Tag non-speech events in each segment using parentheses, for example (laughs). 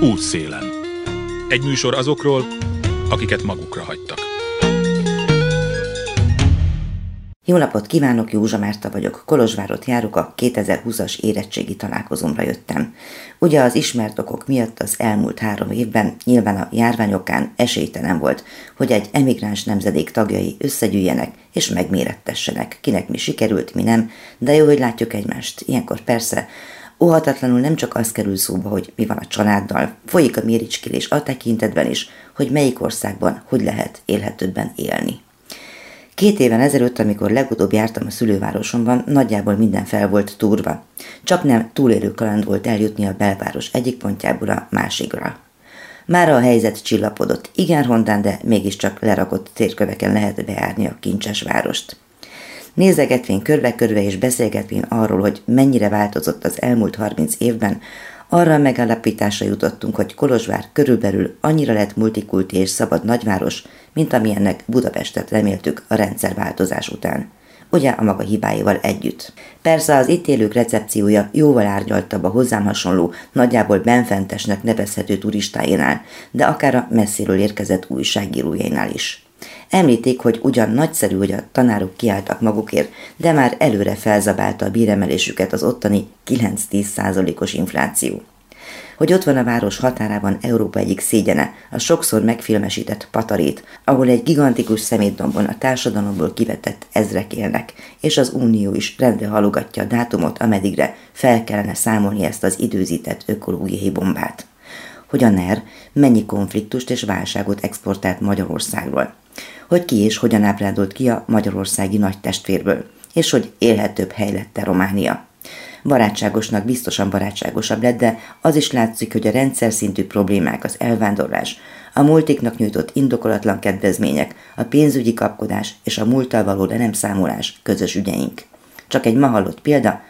Útszélen. Egy műsor azokról, akiket magukra hagytak. Jó napot kívánok, Józsa Márta vagyok. Kolozsvárot járok, a 2020-as érettségi találkozómra jöttem. Ugye az ismert okok miatt az elmúlt három évben nyilván a járványokán esélytelen volt, hogy egy emigráns nemzedék tagjai összegyűjjenek és megmérettessenek. Kinek mi sikerült, mi nem, de jó, hogy látjuk egymást. Ilyenkor persze Óhatatlanul nem csak az kerül szóba, hogy mi van a családdal, folyik a méricskélés a tekintetben is, hogy melyik országban hogy lehet élhetőbben élni. Két éven ezelőtt, amikor legutóbb jártam a szülővárosomban, nagyjából minden fel volt túrva. Csak nem túlélő kaland volt eljutni a belváros egyik pontjából a másikra. Mára a helyzet csillapodott, igen rondán, de mégiscsak lerakott térköveken lehet beárni a kincses várost. Nézegetvén körbe-körbe és beszélgetvén arról, hogy mennyire változott az elmúlt 30 évben, arra a megállapításra jutottunk, hogy Kolozsvár körülbelül annyira lett multikulti és szabad nagyváros, mint amilyennek Budapestet reméltük a rendszerváltozás után. Ugye a maga hibáival együtt. Persze az itt élők recepciója jóval árnyaltabb a hozzám hasonló, nagyjából benfentesnek nevezhető turistáinál, de akár a messziről érkezett újságírójainál is. Említik, hogy ugyan nagyszerű, hogy a tanárok kiálltak magukért, de már előre felzabálta a bíremelésüket az ottani 9-10 százalékos infláció. Hogy ott van a város határában Európa egyik szégyene, a sokszor megfilmesített Patarét, ahol egy gigantikus szemétdombon a társadalomból kivetett ezrek élnek, és az Unió is rendre halogatja a dátumot, ameddigre fel kellene számolni ezt az időzített ökológiai bombát hogy a NER mennyi konfliktust és válságot exportált Magyarországról hogy ki és hogyan ábrándult ki a magyarországi nagy testvérből, és hogy élhetőbb hely lett Románia. Barátságosnak biztosan barátságosabb lett, de az is látszik, hogy a rendszer szintű problémák, az elvándorlás, a multiknak nyújtott indokolatlan kedvezmények, a pénzügyi kapkodás és a múlttal való de nem számolás közös ügyeink. Csak egy ma hallott példa,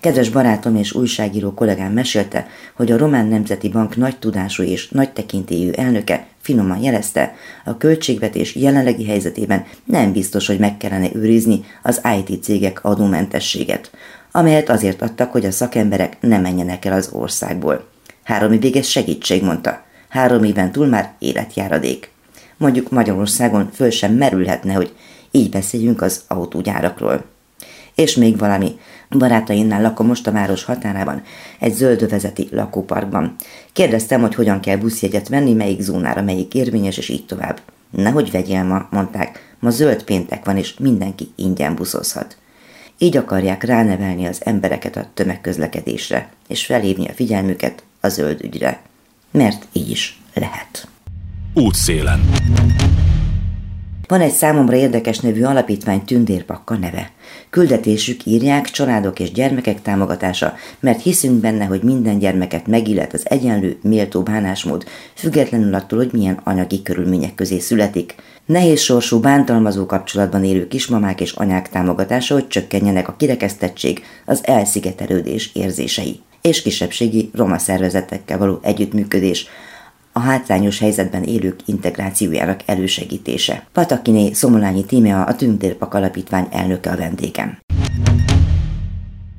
Kedves barátom és újságíró kollégám mesélte, hogy a Román Nemzeti Bank nagy tudású és nagy tekintélyű elnöke finoman jelezte, a költségvetés jelenlegi helyzetében nem biztos, hogy meg kellene őrizni az IT cégek adómentességet, amelyet azért adtak, hogy a szakemberek ne menjenek el az országból. Három évig ez segítség, mondta. Három éven túl már életjáradék. Mondjuk Magyarországon föl sem merülhetne, hogy így beszéljünk az autógyárakról. És még valami. Barátainnál lakom most a város határában, egy zöldövezeti lakóparkban. Kérdeztem, hogy hogyan kell buszjegyet venni, melyik zónára, melyik érvényes, és így tovább. Nehogy vegyél ma, mondták, ma zöld péntek van, és mindenki ingyen buszozhat. Így akarják ránevelni az embereket a tömegközlekedésre, és felhívni a figyelmüket a zöld ügyre. Mert így is lehet. Útszélen. Van egy számomra érdekes nevű alapítvány Tündérpakka neve. Küldetésük írják családok és gyermekek támogatása, mert hiszünk benne, hogy minden gyermeket megillet az egyenlő, méltó bánásmód, függetlenül attól, hogy milyen anyagi körülmények közé születik. Nehéz sorsú, bántalmazó kapcsolatban élő kismamák és anyák támogatása, hogy csökkenjenek a kirekesztettség, az elszigetelődés érzései és kisebbségi roma szervezetekkel való együttműködés, a hátrányos helyzetben élők integrációjának elősegítése. Patakiné Szomolányi Tímea, a Tündérpak Alapítvány elnöke a vendégem.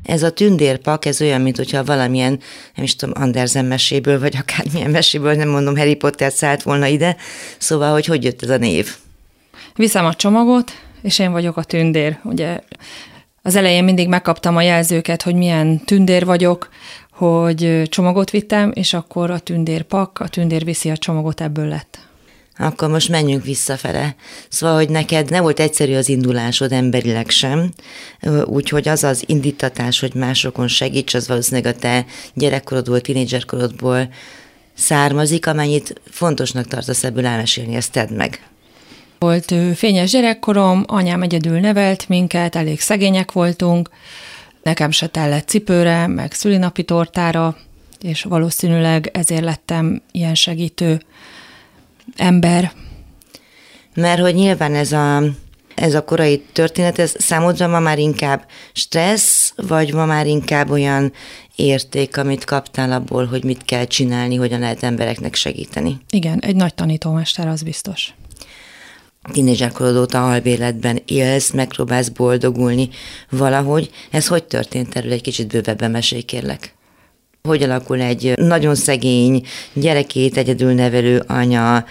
Ez a tündérpak, ez olyan, mint hogyha valamilyen, nem is tudom, Andersen meséből, vagy akármilyen meséből, nem mondom, Harry Potter szállt volna ide. Szóval, hogy hogy jött ez a név? Viszem a csomagot, és én vagyok a tündér. Ugye az elején mindig megkaptam a jelzőket, hogy milyen tündér vagyok, hogy csomagot vittem, és akkor a tündér pak, a tündér viszi a csomagot, ebből lett. Akkor most menjünk visszafele. Szóval, hogy neked nem volt egyszerű az indulásod emberileg sem, úgyhogy az az indítatás, hogy másokon segíts, az valószínűleg a te gyerekkorodból, tínédzserkorodból származik, amennyit fontosnak tartasz ebből elmesélni, ezt tedd meg. Volt fényes gyerekkorom, anyám egyedül nevelt minket, elég szegények voltunk, Nekem se tellett cipőre, meg szülinapi tortára, és valószínűleg ezért lettem ilyen segítő ember. Mert hogy nyilván ez a, ez a korai történet, ez számodra ma már inkább stressz, vagy ma már inkább olyan érték, amit kaptál abból, hogy mit kell csinálni, hogyan lehet embereknek segíteni? Igen, egy nagy tanítómester, az biztos tínézserkorod óta albéletben élsz, megpróbálsz boldogulni valahogy. Ez hogy történt erről egy kicsit bővebben mesélj, kérlek? hogy alakul egy nagyon szegény, gyerekét egyedül nevelő anya,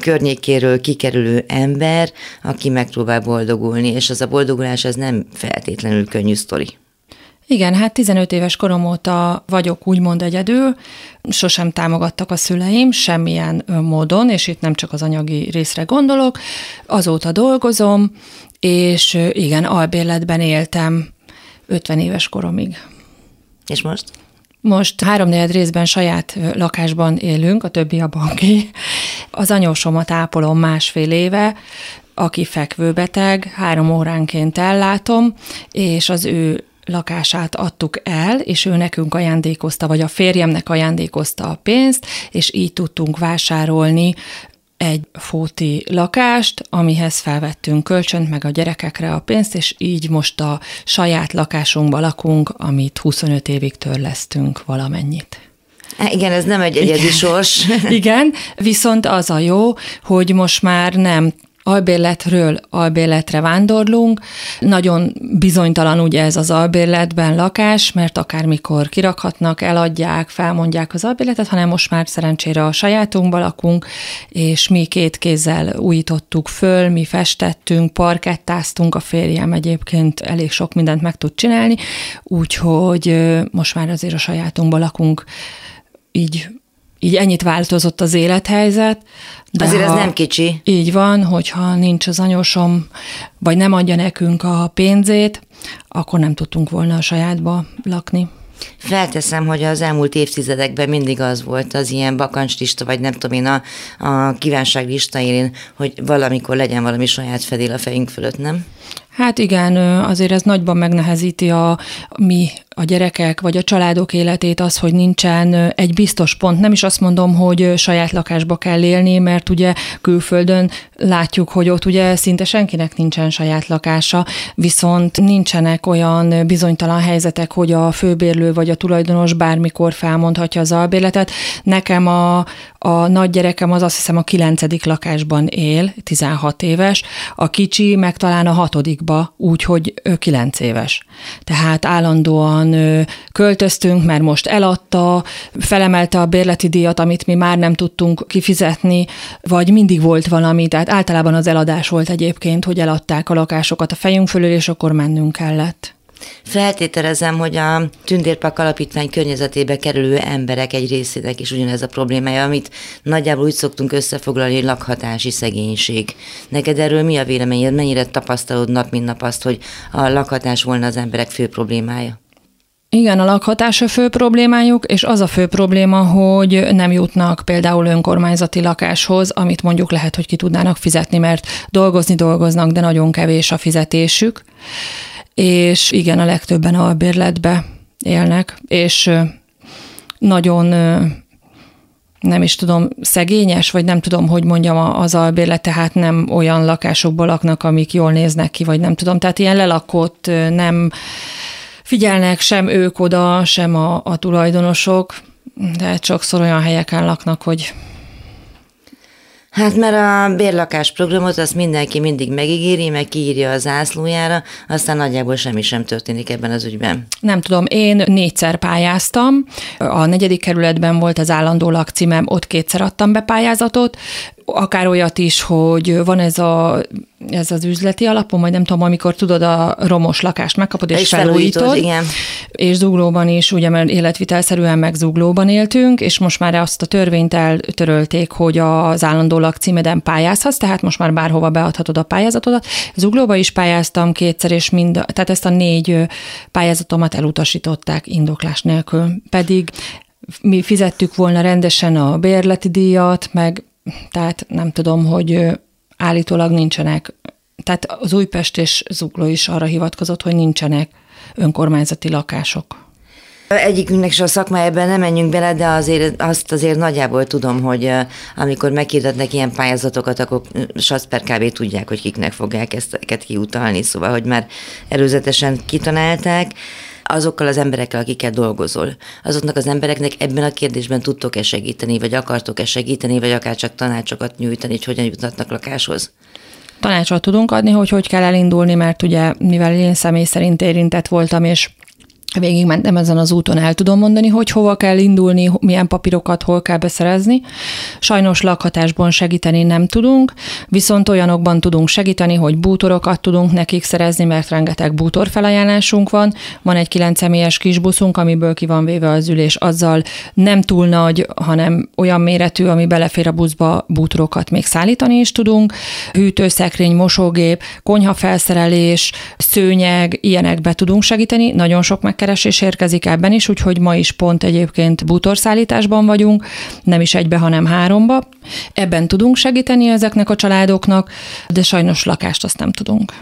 környékéről kikerülő ember, aki megpróbál boldogulni, és az a boldogulás az nem feltétlenül könnyű sztori. Igen, hát 15 éves korom óta vagyok úgymond egyedül, sosem támogattak a szüleim semmilyen módon, és itt nem csak az anyagi részre gondolok. Azóta dolgozom, és igen, albérletben éltem 50 éves koromig. És most? Most háromnegyed részben saját lakásban élünk, a többi a banki. Az anyósomat ápolom másfél éve, aki fekvőbeteg, három óránként ellátom, és az ő lakását adtuk el, és ő nekünk ajándékozta, vagy a férjemnek ajándékozta a pénzt, és így tudtunk vásárolni egy fóti lakást, amihez felvettünk kölcsönt, meg a gyerekekre a pénzt, és így most a saját lakásunkban lakunk, amit 25 évig törlesztünk valamennyit. Igen, ez nem egy egyedi sors. Igen, viszont az a jó, hogy most már nem albérletről albérletre vándorlunk. Nagyon bizonytalan ugye ez az albérletben lakás, mert akármikor kirakhatnak, eladják, felmondják az albérletet, hanem most már szerencsére a sajátunkban lakunk, és mi két kézzel újítottuk föl, mi festettünk, parkettáztunk, a férjem egyébként elég sok mindent meg tud csinálni, úgyhogy most már azért a sajátunkban lakunk így így ennyit változott az élethelyzet. De Azért ez nem kicsi. Így van, hogyha nincs az anyósom, vagy nem adja nekünk a pénzét, akkor nem tudtunk volna a sajátba lakni. Felteszem, hogy az elmúlt évtizedekben mindig az volt az ilyen bakancslista, vagy nem tudom én, a, a kívánságlista élén, hogy valamikor legyen valami saját fedél a fejünk fölött, nem? Hát igen, azért ez nagyban megnehezíti a mi a gyerekek vagy a családok életét az, hogy nincsen egy biztos pont. Nem is azt mondom, hogy saját lakásba kell élni, mert ugye külföldön látjuk, hogy ott ugye szinte senkinek nincsen saját lakása, viszont nincsenek olyan bizonytalan helyzetek, hogy a főbérlő vagy a tulajdonos bármikor felmondhatja az albérletet. Nekem a, a nagy gyerekem az azt hiszem a kilencedik lakásban él, 16 éves, a kicsi meg talán a hatodikba, úgyhogy ő 9 éves. Tehát állandóan költöztünk, mert most eladta, felemelte a bérleti díjat, amit mi már nem tudtunk kifizetni, vagy mindig volt valami, tehát általában az eladás volt egyébként, hogy eladták a lakásokat a fejünk fölül, és akkor mennünk kellett. Feltételezem, hogy a Tündérpak Alapítvány környezetébe kerülő emberek egy részének is ugyanez a problémája, amit nagyjából úgy szoktunk összefoglalni, hogy lakhatási szegénység. Neked erről mi a véleményed? Mennyire tapasztalod nap, mint nap azt, hogy a lakhatás volna az emberek fő problémája? Igen, a lakhatás a fő problémájuk, és az a fő probléma, hogy nem jutnak például önkormányzati lakáshoz, amit mondjuk lehet, hogy ki tudnának fizetni, mert dolgozni dolgoznak, de nagyon kevés a fizetésük és igen, a legtöbben a bérletbe élnek, és nagyon nem is tudom, szegényes, vagy nem tudom, hogy mondjam, az albérlet, tehát nem olyan lakásokból laknak, amik jól néznek ki, vagy nem tudom. Tehát ilyen lelakott, nem figyelnek sem ők oda, sem a, a tulajdonosok, de sokszor olyan helyeken laknak, hogy Hát mert a bérlakás programot azt mindenki mindig megígéri, meg kiírja a zászlójára, aztán nagyjából semmi sem történik ebben az ügyben. Nem tudom, én négyszer pályáztam, a negyedik kerületben volt az állandó lakcímem, ott kétszer adtam be pályázatot, akár olyat is, hogy van ez a ez az üzleti alapon, vagy nem tudom, amikor tudod a romos lakást megkapod és, és felújítod. felújítod igen. És zuglóban is, ugye, mert életvitelszerűen meg zuglóban éltünk, és most már azt a törvényt eltörölték, hogy az állandó lakcímeden pályázhatsz, tehát most már bárhova beadhatod a pályázatodat. Zuglóba is pályáztam kétszer, és mind, tehát ezt a négy pályázatomat elutasították indoklás nélkül. Pedig mi fizettük volna rendesen a bérleti díjat, meg tehát nem tudom, hogy állítólag nincsenek, tehát az Újpest és Zugló is arra hivatkozott, hogy nincsenek önkormányzati lakások. Egyikünknek se a szakmájában nem menjünk bele, de azért azt azért nagyjából tudom, hogy amikor meghirdetnek ilyen pályázatokat, akkor per kb. tudják, hogy kiknek fogják ezt kiutalni, szóval, hogy már előzetesen kitanálták azokkal az emberekkel, akikkel dolgozol, azoknak az embereknek ebben a kérdésben tudtok-e segíteni, vagy akartok-e segíteni, vagy akár csak tanácsokat nyújtani, hogy hogyan juthatnak lakáshoz? Tanácsot tudunk adni, hogy hogy kell elindulni, mert ugye mivel én személy szerint érintett voltam, és végigmentem ezen az úton, el tudom mondani, hogy hova kell indulni, milyen papírokat hol kell beszerezni. Sajnos lakhatásban segíteni nem tudunk, viszont olyanokban tudunk segíteni, hogy bútorokat tudunk nekik szerezni, mert rengeteg bútor felajánlásunk van. Van egy 9 személyes kisbuszunk, amiből ki van véve az ülés, azzal nem túl nagy, hanem olyan méretű, ami belefér a buszba, bútorokat még szállítani is tudunk. Hűtőszekrény, mosógép, konyhafelszerelés, szőnyeg, ilyenekbe tudunk segíteni. Nagyon sok meg megkeresés érkezik ebben is, úgyhogy ma is pont egyébként bútorszállításban vagyunk, nem is egybe, hanem háromba. Ebben tudunk segíteni ezeknek a családoknak, de sajnos lakást azt nem tudunk.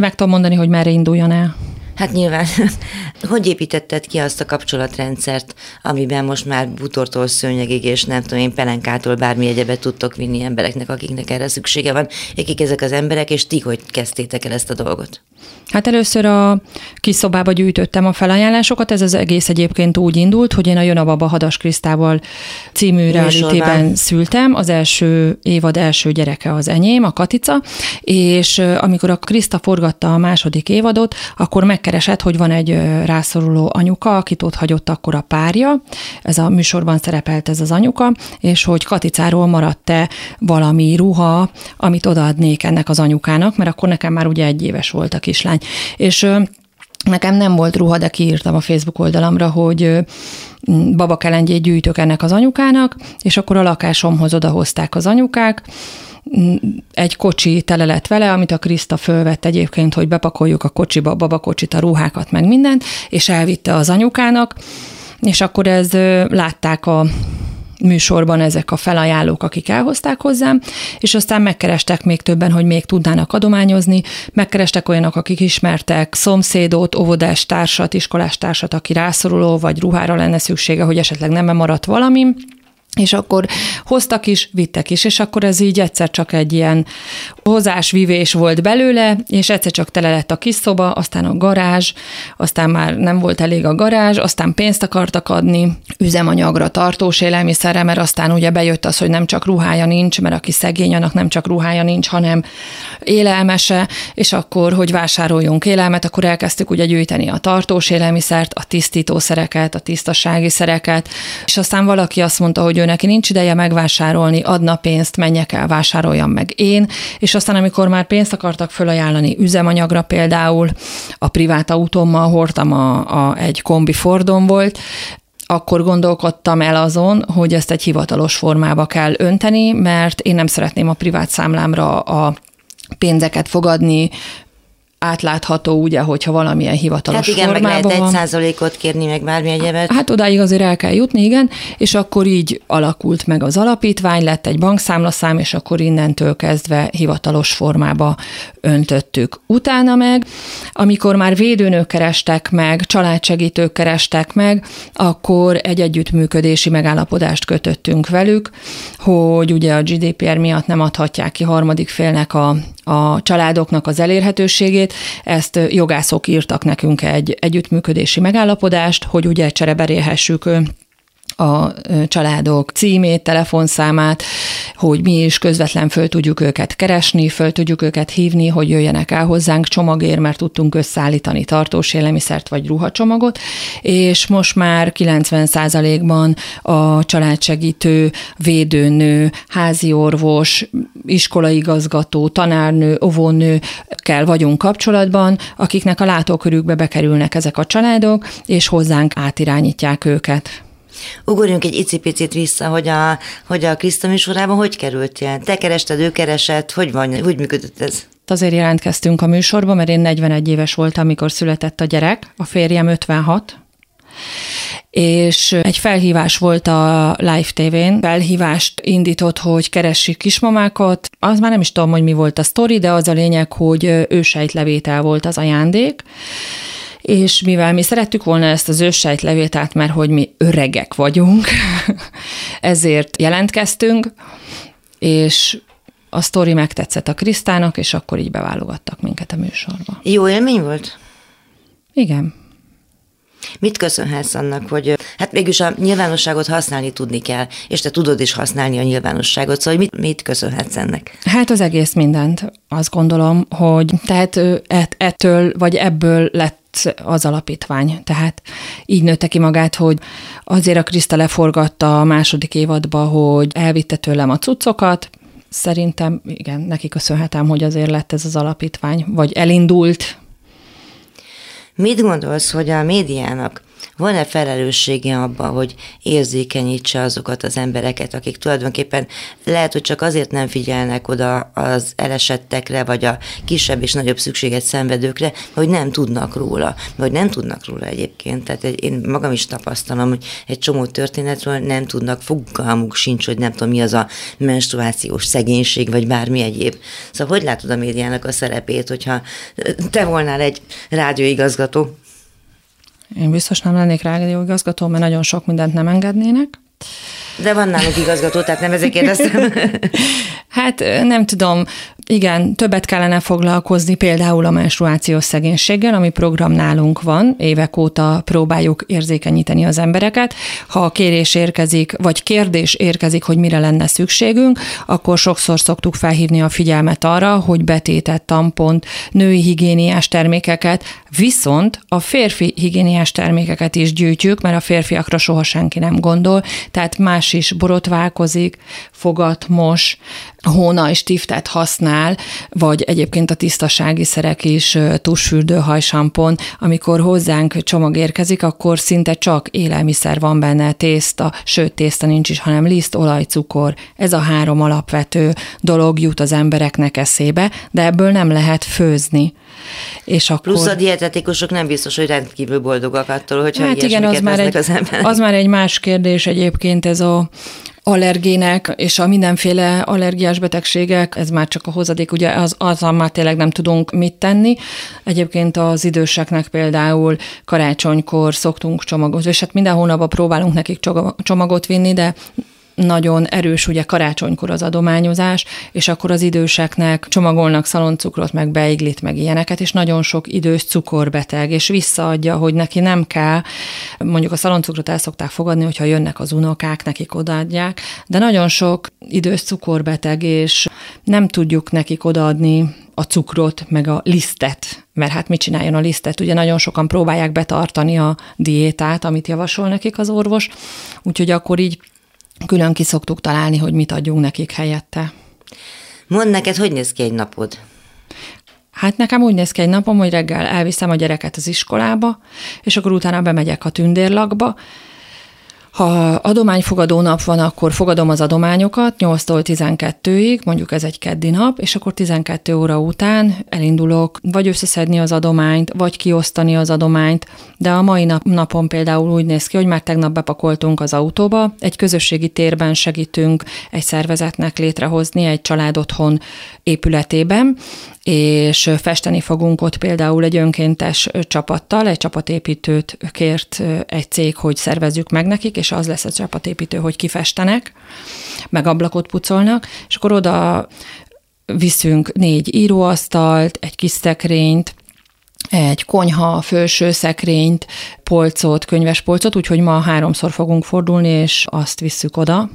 Meg tudom mondani, hogy merre induljon el. Hát nyilván, (laughs) hogy építetted ki azt a kapcsolatrendszert, amiben most már butortól szőnyegig, és nem tudom én, pelenkától bármi egyebet tudtok vinni embereknek, akiknek erre szüksége van, akik ezek az emberek, és ti hogy kezdtétek el ezt a dolgot? Hát először a kis szobába gyűjtöttem a felajánlásokat, ez az egész egyébként úgy indult, hogy én a Jön a Baba Hadas Krisztával című realitében szültem, az első évad első gyereke az enyém, a Katica, és amikor a Kriszta forgatta a második évadot, akkor megkeresett, hogy van egy rászoruló anyuka, akit ott hagyott akkor a párja, ez a műsorban szerepelt ez az anyuka, és hogy Katicáról maradt-e valami ruha, amit odaadnék ennek az anyukának, mert akkor nekem már ugye egy éves volt a kislány. És Nekem nem volt ruha, de kiírtam a Facebook oldalamra, hogy babakelengyét gyűjtök ennek az anyukának, és akkor a lakásomhoz odahozták az anyukák, egy kocsi tele lett vele, amit a Kriszta fölvett egyébként, hogy bepakoljuk a kocsiba a babakocsit, a ruhákat, meg mindent, és elvitte az anyukának, és akkor ez látták a műsorban ezek a felajánlók, akik elhozták hozzám, és aztán megkerestek még többen, hogy még tudnának adományozni, megkerestek olyanok, akik ismertek szomszédot, óvodás társat, iskolás társat, aki rászoruló, vagy ruhára lenne szüksége, hogy esetleg nem maradt valami, és akkor hoztak is, vittek is, és akkor ez így egyszer csak egy ilyen hozásvivés volt belőle, és egyszer csak tele lett a kis szoba, aztán a garázs, aztán már nem volt elég a garázs, aztán pénzt akartak adni üzemanyagra, tartós élelmiszerre, mert aztán ugye bejött az, hogy nem csak ruhája nincs, mert aki szegény, annak nem csak ruhája nincs, hanem élelmese, és akkor, hogy vásároljunk élelmet, akkor elkezdtük ugye gyűjteni a tartós élelmiszert, a tisztítószereket, a tisztasági szereket, és aztán valaki azt mondta, hogy ő neki nincs ideje megvásárolni, adna pénzt, menjek el, vásároljam meg én, és aztán amikor már pénzt akartak fölajánlani üzemanyagra például, a privát autómmal hordtam, a, a, egy kombi Fordon volt, akkor gondolkodtam el azon, hogy ezt egy hivatalos formába kell önteni, mert én nem szeretném a privát számlámra a pénzeket fogadni, átlátható, ugye, hogyha valamilyen hivatalos Hát igen, formában meg lehet egy százalékot kérni, meg bármi egyebet. Hát odáig azért el kell jutni, igen, és akkor így alakult meg az alapítvány, lett egy bankszámlaszám, és akkor innentől kezdve hivatalos formába öntöttük. Utána meg, amikor már védőnök kerestek meg, családsegítők kerestek meg, akkor egy együttműködési megállapodást kötöttünk velük, hogy ugye a GDPR miatt nem adhatják ki harmadik félnek a, a családoknak az elérhetőségét. Ezt jogászok írtak nekünk egy együttműködési megállapodást, hogy ugye csereberélhessük a családok címét, telefonszámát, hogy mi is közvetlen föl tudjuk őket keresni, föl tudjuk őket hívni, hogy jöjjenek el hozzánk csomagért, mert tudtunk összeállítani tartós élelmiszert vagy ruhacsomagot, és most már 90%-ban a családsegítő, védőnő, házi orvos, iskolaigazgató, tanárnő, óvónő kell vagyunk kapcsolatban, akiknek a látókörükbe bekerülnek ezek a családok, és hozzánk átirányítják őket. Ugorjunk egy icipicit vissza, hogy a, hogy a Kriszta műsorában hogy kerültél? Te kerested, ő keresett, hogy van, hogy működött ez? Azért jelentkeztünk a műsorba, mert én 41 éves voltam, amikor született a gyerek, a férjem 56, és egy felhívás volt a Live TV-n, felhívást indított, hogy keressük kismamákat. Az már nem is tudom, hogy mi volt a sztori, de az a lényeg, hogy ősejtlevétel volt az ajándék, és mivel mi szerettük volna ezt az őssejtlevétát, mert hogy mi öregek vagyunk, (laughs) ezért jelentkeztünk, és a sztori megtetszett a Krisztának, és akkor így beválogattak minket a műsorba. Jó élmény volt? Igen. Mit köszönhetsz annak, hogy hát mégis a nyilvánosságot használni tudni kell, és te tudod is használni a nyilvánosságot, szóval mit, mit köszönhetsz ennek? Hát az egész mindent, azt gondolom, hogy tehát ettől vagy ebből lett az alapítvány. Tehát így nőtte ki magát, hogy azért a Kriszta leforgatta a második évadba, hogy elvitte tőlem a cuccokat, Szerintem igen, neki köszönhetem, hogy azért lett ez az alapítvány, vagy elindult. Mit gondolsz, hogy a médiának van-e felelőssége abban, hogy érzékenyítse azokat az embereket, akik tulajdonképpen lehet, hogy csak azért nem figyelnek oda az elesettekre, vagy a kisebb és nagyobb szükséget szenvedőkre, hogy nem tudnak róla, vagy nem tudnak róla egyébként. Tehát én magam is tapasztalom, hogy egy csomó történetről nem tudnak, fogalmuk sincs, hogy nem tudom mi az a menstruációs szegénység, vagy bármi egyéb. Szóval hogy látod a médiának a szerepét, hogyha te volnál egy rádióigazgató, én biztos nem lennék rádióigazgató, mert nagyon sok mindent nem engednének. De van nálunk igazgató, tehát nem ezért kérdeztem. (laughs) hát nem tudom, igen, többet kellene foglalkozni például a menstruációs szegénységgel, ami program nálunk van, évek óta próbáljuk érzékenyíteni az embereket. Ha a kérés érkezik, vagy kérdés érkezik, hogy mire lenne szükségünk, akkor sokszor szoktuk felhívni a figyelmet arra, hogy betétett tampont, női higiéniás termékeket, viszont a férfi higiéniás termékeket is gyűjtjük, mert a férfiakra soha senki nem gondol, tehát más is borotválkozik, fogat mos, hóna és tiftet használ, vagy egyébként a tisztasági szerek is, tusfürdő, hajsampon, amikor hozzánk csomag érkezik, akkor szinte csak élelmiszer van benne, tészta, sőt tészta nincs is, hanem liszt, olaj, cukor. Ez a három alapvető dolog jut az embereknek eszébe, de ebből nem lehet főzni. És akkor... Plusz a dietetikusok nem biztos, hogy rendkívül boldogak attól, hogyha hát igen, az már, egy, az, az már egy más kérdés egyébként ez a allergének és a mindenféle allergiás betegségek, ez már csak a hozadék, ugye az, azzal már tényleg nem tudunk mit tenni. Egyébként az időseknek például karácsonykor szoktunk csomagot, és hát minden hónapban próbálunk nekik csomagot vinni, de nagyon erős ugye karácsonykor az adományozás, és akkor az időseknek csomagolnak szaloncukrot, meg beiglit, meg ilyeneket, és nagyon sok idős cukorbeteg, és visszaadja, hogy neki nem kell, mondjuk a szaloncukrot el szokták fogadni, hogyha jönnek az unokák, nekik odaadják, de nagyon sok idős cukorbeteg, és nem tudjuk nekik odaadni a cukrot, meg a lisztet, mert hát mit csináljon a lisztet? Ugye nagyon sokan próbálják betartani a diétát, amit javasol nekik az orvos, úgyhogy akkor így külön ki szoktuk találni, hogy mit adjunk nekik helyette. Mondd neked, hogy néz ki egy napod? Hát nekem úgy néz ki egy napom, hogy reggel elviszem a gyereket az iskolába, és akkor utána bemegyek a tündérlakba, ha adományfogadó nap van, akkor fogadom az adományokat 8-tól 12-ig, mondjuk ez egy keddi nap, és akkor 12 óra után elindulok vagy összeszedni az adományt, vagy kiosztani az adományt, de a mai nap, napon például úgy néz ki, hogy már tegnap bepakoltunk az autóba, egy közösségi térben segítünk egy szervezetnek létrehozni egy családotthon épületében, és festeni fogunk ott például egy önkéntes csapattal, egy csapatépítőt kért egy cég, hogy szervezzük meg nekik, és az lesz a csapatépítő, hogy kifestenek, meg ablakot pucolnak, és akkor oda viszünk négy íróasztalt, egy kis szekrényt, egy konyha, felső szekrényt, polcot, könyves polcot, úgyhogy ma háromszor fogunk fordulni, és azt visszük oda.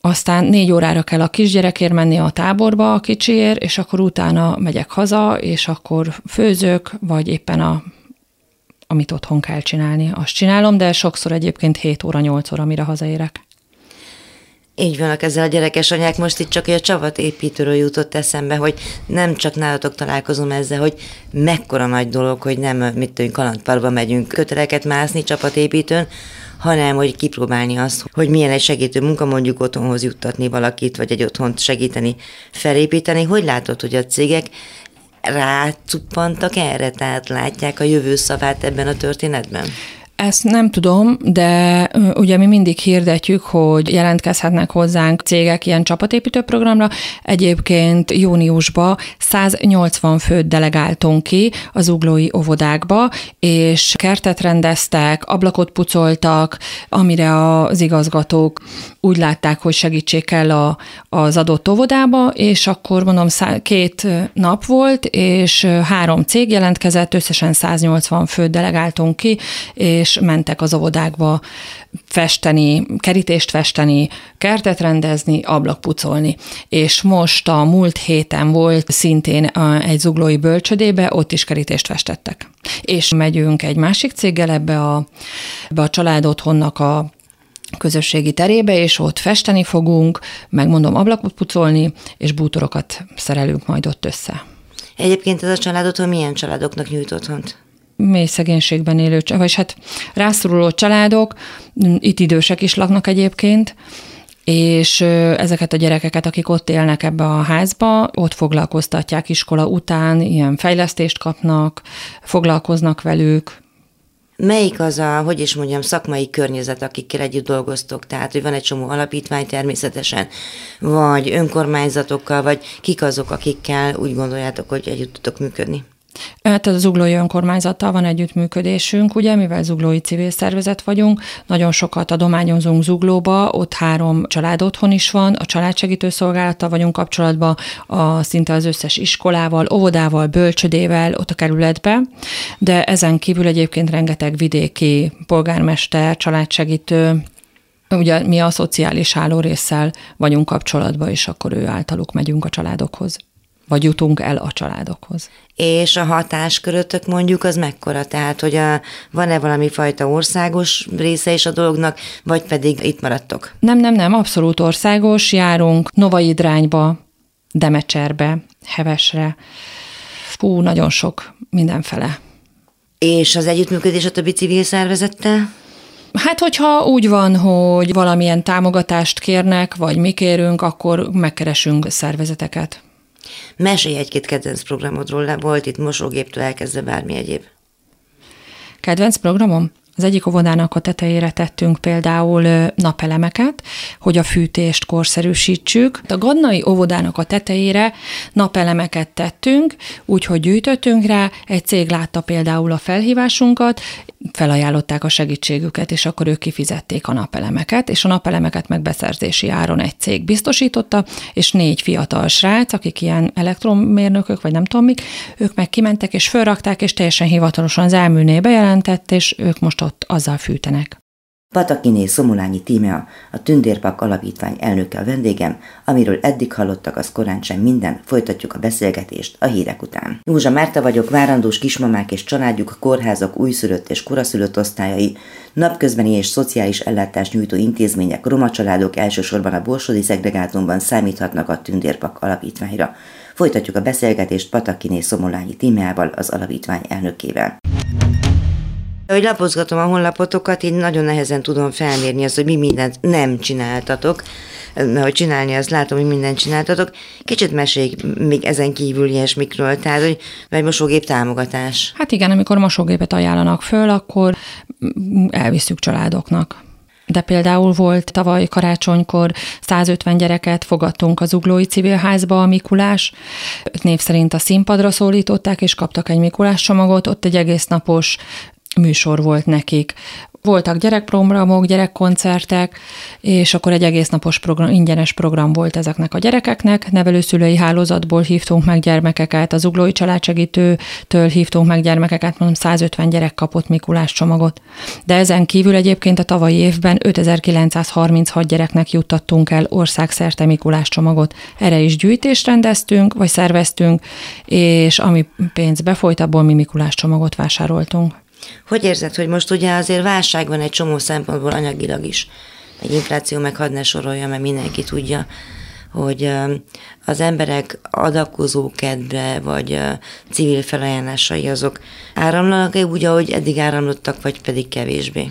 Aztán négy órára kell a kisgyerekért menni a táborba a kicsiért, és akkor utána megyek haza, és akkor főzök, vagy éppen a amit otthon kell csinálni, azt csinálom, de sokszor egyébként 7 óra, 8 óra, mire hazaérek. Így vannak ezzel a gyerekes anyák, most itt csak a csavat építőről jutott eszembe, hogy nem csak nálatok találkozom ezzel, hogy mekkora nagy dolog, hogy nem, mit tudjuk, kalandparkba megyünk köteleket mászni csapatépítőn, hanem hogy kipróbálni azt, hogy milyen egy segítő munka mondjuk otthonhoz juttatni valakit, vagy egy otthont segíteni, felépíteni. Hogy látod, hogy a cégek rácuppantak erre, tehát látják a jövő szavát ebben a történetben? Ezt nem tudom, de ugye mi mindig hirdetjük, hogy jelentkezhetnek hozzánk cégek ilyen csapatépítő programra. Egyébként júniusban 180 főt delegáltunk ki az uglói óvodákba, és kertet rendeztek, ablakot pucoltak, amire az igazgatók úgy látták, hogy segítség kell a, az adott óvodába, és akkor mondom, két nap volt, és három cég jelentkezett, összesen 180 főt delegáltunk ki, és és mentek az óvodákba festeni, kerítést festeni, kertet rendezni, ablakpucolni. És most a múlt héten volt szintén egy zuglói bölcsödébe, ott is kerítést festettek. És megyünk egy másik céggel ebbe a, ebbe a családotthonnak a közösségi terébe, és ott festeni fogunk, megmondom ablakot pucolni, és bútorokat szerelünk majd ott össze. Egyébként ez a család otthon milyen családoknak nyújt otthont? Mély szegénységben élő, vagy hát rászoruló családok, itt idősek is laknak egyébként, és ezeket a gyerekeket, akik ott élnek ebbe a házba, ott foglalkoztatják iskola után, ilyen fejlesztést kapnak, foglalkoznak velük, Melyik az a, hogy is mondjam, szakmai környezet, akikkel együtt dolgoztok? Tehát, hogy van egy csomó alapítvány természetesen, vagy önkormányzatokkal, vagy kik azok, akikkel úgy gondoljátok, hogy együtt tudtok működni? Hát az Zuglói Önkormányzattal van együttműködésünk, ugye, mivel Zuglói civil szervezet vagyunk, nagyon sokat adományozunk Zuglóba, ott három család otthon is van, a családsegítő szolgálattal vagyunk kapcsolatban, a, szinte az összes iskolával, óvodával, bölcsödével ott a kerületbe, de ezen kívül egyébként rengeteg vidéki polgármester, családsegítő, Ugye mi a szociális hálórészsel vagyunk kapcsolatban, és akkor ő általuk megyünk a családokhoz vagy jutunk el a családokhoz. És a hatáskörötök mondjuk az mekkora? Tehát, hogy a, van-e valami fajta országos része is a dolognak, vagy pedig itt maradtok? Nem, nem, nem, abszolút országos. Járunk Novaidrányba, Demecserbe, Hevesre. Fú, nagyon sok mindenfele. És az együttműködés a többi civil szervezettel? Hát, hogyha úgy van, hogy valamilyen támogatást kérnek, vagy mi kérünk, akkor megkeresünk szervezeteket. Mesélj egy-két kedvenc programodról, volt itt mosógéptől elkezdve bármi egyéb. Kedvenc programom? Az egyik óvodának a tetejére tettünk például napelemeket, hogy a fűtést korszerűsítsük. A Gadnai óvodának a tetejére napelemeket tettünk, úgyhogy gyűjtöttünk rá, egy cég látta például a felhívásunkat, felajánlották a segítségüket, és akkor ők kifizették a napelemeket, és a napelemeket meg beszerzési áron egy cég biztosította, és négy fiatal srác, akik ilyen elektrommérnökök, vagy nem tudom mik, ők meg kimentek, és fölrakták, és teljesen hivatalosan az elműnél bejelentett, és ők most ott azzal fűtenek. Patakiné Szomulányi Tímea, a Tündérpak Alapítvány elnöke a vendégem, amiről eddig hallottak, az korán sem minden, folytatjuk a beszélgetést a hírek után. Józsa Márta vagyok, várandós kismamák és családjuk, kórházak, újszülött és koraszülött osztályai, napközbeni és szociális ellátást nyújtó intézmények, roma családok elsősorban a Borsodi szegregátumban számíthatnak a Tündérpak Alapítványra. Folytatjuk a beszélgetést Patakiné Szomolányi Tímeával, az alapítvány elnökével. Hogy lapozgatom a honlapotokat, így nagyon nehezen tudom felmérni azt, hogy mi mindent nem csináltatok, mert hogy csinálni, azt látom, hogy mindent csináltatok. Kicsit mesélj még ezen kívül ilyesmikről, tehát, hogy vagy mosógép támogatás. Hát igen, amikor mosógépet ajánlanak föl, akkor elviszük családoknak. De például volt tavaly karácsonykor 150 gyereket fogadtunk az Uglói Civil a Mikulás. Név szerint a színpadra szólították, és kaptak egy Mikulás csomagot, ott egy egész napos műsor volt nekik. Voltak gyerekprogramok, gyerekkoncertek, és akkor egy egész napos program, ingyenes program volt ezeknek a gyerekeknek. Nevelőszülői hálózatból hívtunk meg gyermekeket, az Uglói Családsegítőtől hívtunk meg gyermekeket, mondom 150 gyerek kapott Mikulás csomagot. De ezen kívül egyébként a tavalyi évben 5936 gyereknek juttattunk el országszerte Mikulás csomagot. Erre is gyűjtést rendeztünk, vagy szerveztünk, és ami pénz befolyt, abból mi Mikulás csomagot vásároltunk. Hogy érzed, hogy most ugye azért válság van egy csomó szempontból anyagilag is, egy infláció meg hadd ne sorolja, mert mindenki tudja, hogy az emberek adakozó kedve, vagy civil felajánlásai azok áramlanak -e úgy, ahogy eddig áramlottak, vagy pedig kevésbé?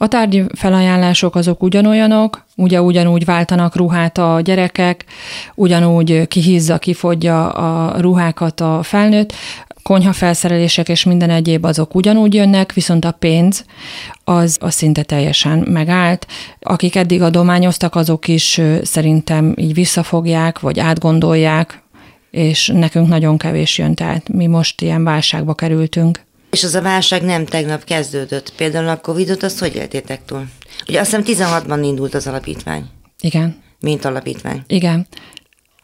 A tárgyi felajánlások azok ugyanolyanok, ugye ugyanúgy váltanak ruhát a gyerekek, ugyanúgy kihízza, kifogja a ruhákat a felnőtt konyhafelszerelések és minden egyéb azok ugyanúgy jönnek, viszont a pénz az, az szinte teljesen megállt. Akik eddig adományoztak, azok is szerintem így visszafogják, vagy átgondolják, és nekünk nagyon kevés jön, tehát mi most ilyen válságba kerültünk. És az a válság nem tegnap kezdődött. Például a Covid-ot azt hogy éltétek túl? Ugye azt hiszem 16-ban indult az alapítvány. Igen. Mint alapítvány. Igen.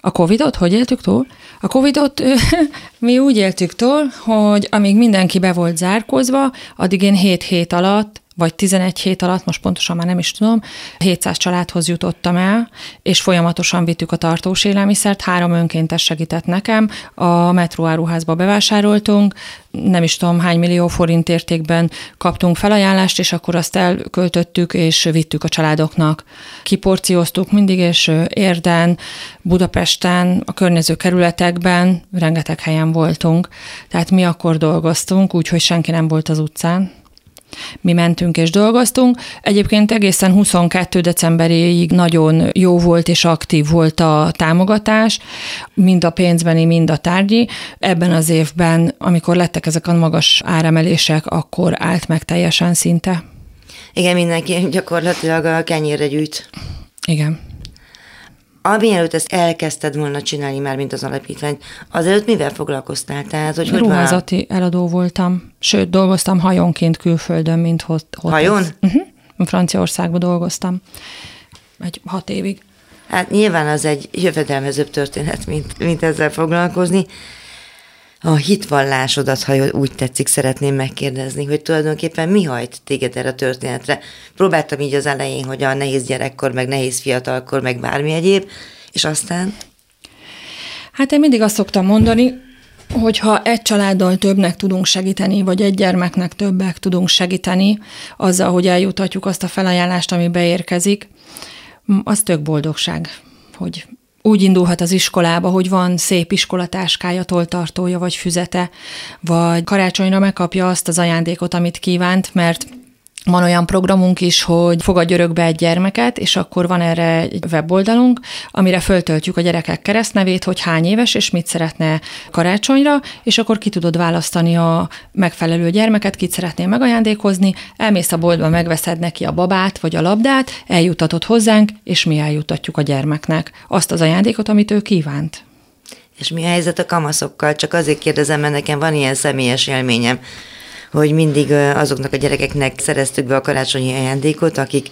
A Covid-ot hogy éltük túl? A Covid-ot (laughs) mi úgy éltük túl, hogy amíg mindenki be volt zárkozva, addig én hét hét alatt vagy 11 hét alatt, most pontosan már nem is tudom, 700 családhoz jutottam el, és folyamatosan vittük a tartós élelmiszert, három önkéntes segített nekem, a metróáruházba bevásároltunk, nem is tudom hány millió forint értékben kaptunk felajánlást, és akkor azt elköltöttük, és vittük a családoknak. Kiporcióztuk mindig, és Érden, Budapesten, a környező kerületekben rengeteg helyen voltunk. Tehát mi akkor dolgoztunk, úgyhogy senki nem volt az utcán mi mentünk és dolgoztunk. Egyébként egészen 22. decemberéig nagyon jó volt és aktív volt a támogatás, mind a pénzbeni, mind a tárgyi. Ebben az évben, amikor lettek ezek a magas áremelések, akkor állt meg teljesen szinte. Igen, mindenki gyakorlatilag a kenyérre gyűjt. Igen. Amielőtt ezt elkezdted volna csinálni már, mint az alapítványt, azelőtt mivel foglalkoztál? Tehát, hogy Ruházati hogy eladó voltam, sőt, dolgoztam hajonként külföldön, mint hot, Hajon? Uh-huh. Franciaországban dolgoztam egy hat évig. Hát nyilván az egy jövedelmezőbb történet, mint, mint ezzel foglalkozni a hitvallásodat, ha úgy tetszik, szeretném megkérdezni, hogy tulajdonképpen mi hajt téged erre a történetre. Próbáltam így az elején, hogy a nehéz gyerekkor, meg nehéz fiatalkor, meg bármi egyéb, és aztán? Hát én mindig azt szoktam mondani, hogy ha egy családdal többnek tudunk segíteni, vagy egy gyermeknek többek tudunk segíteni, azzal, hogy eljutatjuk azt a felajánlást, ami beérkezik, az tök boldogság, hogy úgy indulhat az iskolába, hogy van szép iskolatáskája, toltartója vagy füzete, vagy karácsonyra megkapja azt az ajándékot, amit kívánt, mert van olyan programunk is, hogy fogadj örökbe egy gyermeket, és akkor van erre egy weboldalunk, amire föltöltjük a gyerekek keresztnevét, hogy hány éves és mit szeretne karácsonyra, és akkor ki tudod választani a megfelelő gyermeket, kit szeretnél megajándékozni, elmész a boltba, megveszed neki a babát vagy a labdát, eljutatod hozzánk, és mi eljutatjuk a gyermeknek azt az ajándékot, amit ő kívánt. És mi a helyzet a kamaszokkal? Csak azért kérdezem, mert nekem van ilyen személyes élményem hogy mindig azoknak a gyerekeknek szereztük be a karácsonyi ajándékot, akik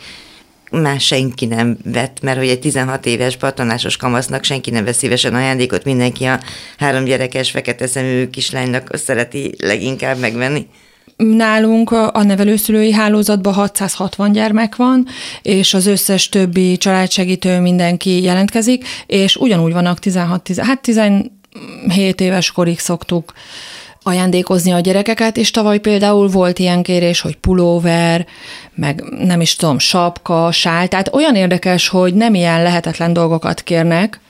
más senki nem vett, mert hogy egy 16 éves patonásos kamasznak senki nem vesz szívesen ajándékot, mindenki a három gyerekes, fekete szemű kislánynak szereti leginkább megvenni. Nálunk a nevelőszülői hálózatban 660 gyermek van, és az összes többi családsegítő mindenki jelentkezik, és ugyanúgy vannak 16, 10, hát 17 éves korig szoktuk ajándékozni a gyerekeket, és tavaly például volt ilyen kérés, hogy pulóver, meg nem is tudom, sapka, sál, tehát olyan érdekes, hogy nem ilyen lehetetlen dolgokat kérnek,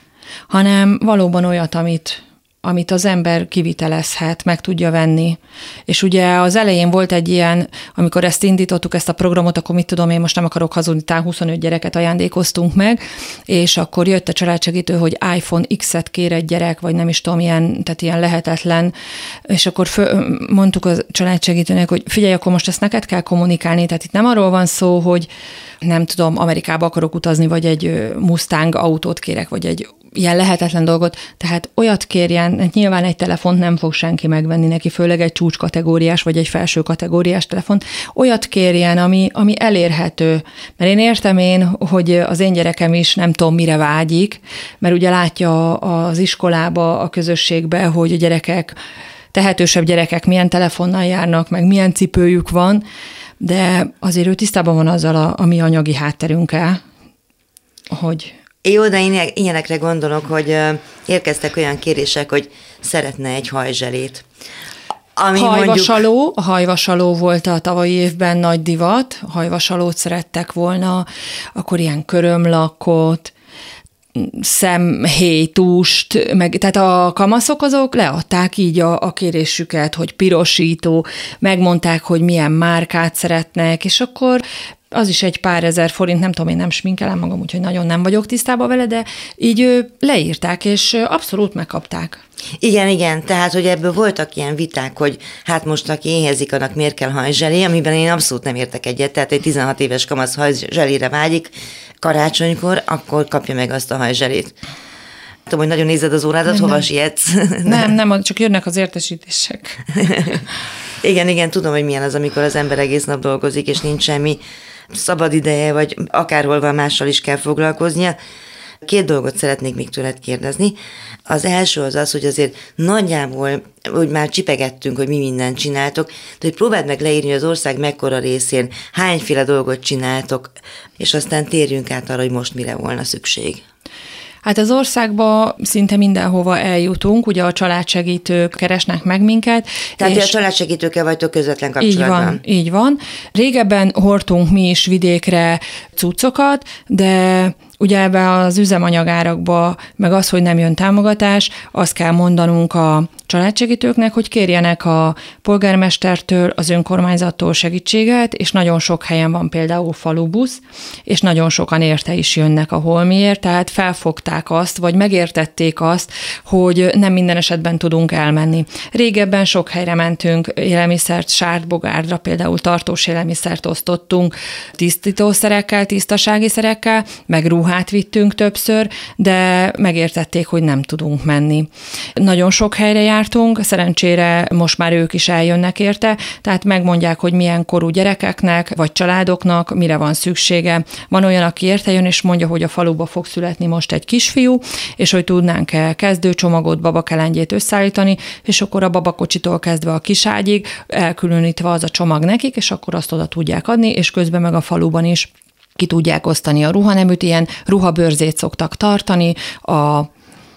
hanem valóban olyat, amit, amit az ember kivitelezhet, meg tudja venni. És ugye az elején volt egy ilyen, amikor ezt indítottuk, ezt a programot, akkor mit tudom, én most nem akarok hazudni, talán 25 gyereket ajándékoztunk meg, és akkor jött a családsegítő, hogy iPhone X-et kér egy gyerek, vagy nem is tudom, ilyen, tehát ilyen lehetetlen, és akkor föl, mondtuk a családsegítőnek, hogy figyelj, akkor most ezt neked kell kommunikálni, tehát itt nem arról van szó, hogy nem tudom, Amerikába akarok utazni, vagy egy Mustang autót kérek, vagy egy ilyen lehetetlen dolgot, tehát olyat kérjen, nyilván egy telefont nem fog senki megvenni neki, főleg egy csúcskategóriás vagy egy felső kategóriás telefont, olyat kérjen, ami, ami elérhető. Mert én értem én, hogy az én gyerekem is nem tudom mire vágyik, mert ugye látja az iskolába, a közösségbe, hogy a gyerekek, tehetősebb gyerekek milyen telefonnal járnak, meg milyen cipőjük van, de azért ő tisztában van azzal a, a mi anyagi hátterünkkel, hogy jó, de én ilyenekre gondolok, hogy érkeztek olyan kérések, hogy szeretne egy hajzselét. Ami hajvasaló, mondjuk... hajvasaló volt a tavalyi évben nagy divat, a hajvasalót szerettek volna, akkor ilyen körömlakot, szemhétust, meg, tehát a kamaszok azok leadták így a, a kérésüket, hogy pirosító, megmondták, hogy milyen márkát szeretnek, és akkor az is egy pár ezer forint, nem tudom, én nem sminkelem magam, úgyhogy nagyon nem vagyok tisztában vele, de így leírták, és abszolút megkapták. Igen, igen, tehát, hogy ebből voltak ilyen viták, hogy hát most aki éhezik, annak miért kell hajzselé, amiben én abszolút nem értek egyet, tehát egy 16 éves kamasz hajzselére vágyik karácsonykor, akkor kapja meg azt a hajzselét. Tudom, hogy nagyon nézed az órádat, nem, hova sietsz? Nem, nem, csak jönnek az értesítések. (laughs) igen, igen, tudom, hogy milyen az, amikor az ember egész nap dolgozik, és nincs semmi szabad ideje, vagy akárhol van mással is kell foglalkoznia. Két dolgot szeretnék még tőled kérdezni. Az első az az, hogy azért nagyjából, hogy már csipegettünk, hogy mi mindent csináltok, de hogy próbáld meg leírni, hogy az ország mekkora részén hányféle dolgot csináltok, és aztán térjünk át arra, hogy most mire volna szükség. Hát az országba szinte mindenhova eljutunk, ugye a családsegítők keresnek meg minket. Tehát és a családsegítőkkel vagytok közvetlen kapcsolatban. Így van, így van. Régebben hordtunk mi is vidékre cuccokat, de Ugye ebbe az üzemanyagárakba, meg az, hogy nem jön támogatás, azt kell mondanunk a családsegítőknek, hogy kérjenek a polgármestertől, az önkormányzattól segítséget, és nagyon sok helyen van például falubusz, és nagyon sokan érte is jönnek a holmiért, tehát felfogták azt, vagy megértették azt, hogy nem minden esetben tudunk elmenni. Régebben sok helyre mentünk, élelmiszert, sárt bogárdra, például tartós élelmiszert osztottunk, tisztítószerekkel, tisztasági szerekkel, meg ruhát ruhát vittünk többször, de megértették, hogy nem tudunk menni. Nagyon sok helyre jártunk, szerencsére most már ők is eljönnek érte, tehát megmondják, hogy milyen korú gyerekeknek vagy családoknak mire van szüksége. Van olyan, aki érte jön és mondja, hogy a faluba fog születni most egy kisfiú, és hogy tudnánk-e kezdőcsomagot, babakelengyét összeállítani, és akkor a babakocsitól kezdve a kiságyig elkülönítve az a csomag nekik, és akkor azt oda tudják adni, és közben meg a faluban is ki tudják osztani a ruhaneműt, ilyen ruhabőrzét szoktak tartani a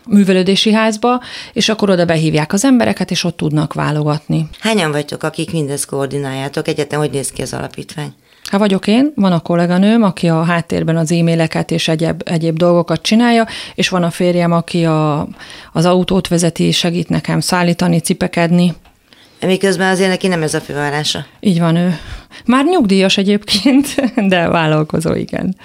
művelődési házba, és akkor oda behívják az embereket, és ott tudnak válogatni. Hányan vagytok, akik mindezt koordináljátok? Egyetem, hogy néz ki az alapítvány? Hát vagyok én, van a kolléganőm, aki a háttérben az e-maileket és egyéb, egyéb dolgokat csinálja, és van a férjem, aki a, az autót vezeti, segít nekem szállítani, cipekedni. Miközben azért neki nem ez a fővállása. Így van ő. Már nyugdíjas egyébként, (laughs) de vállalkozó, igen.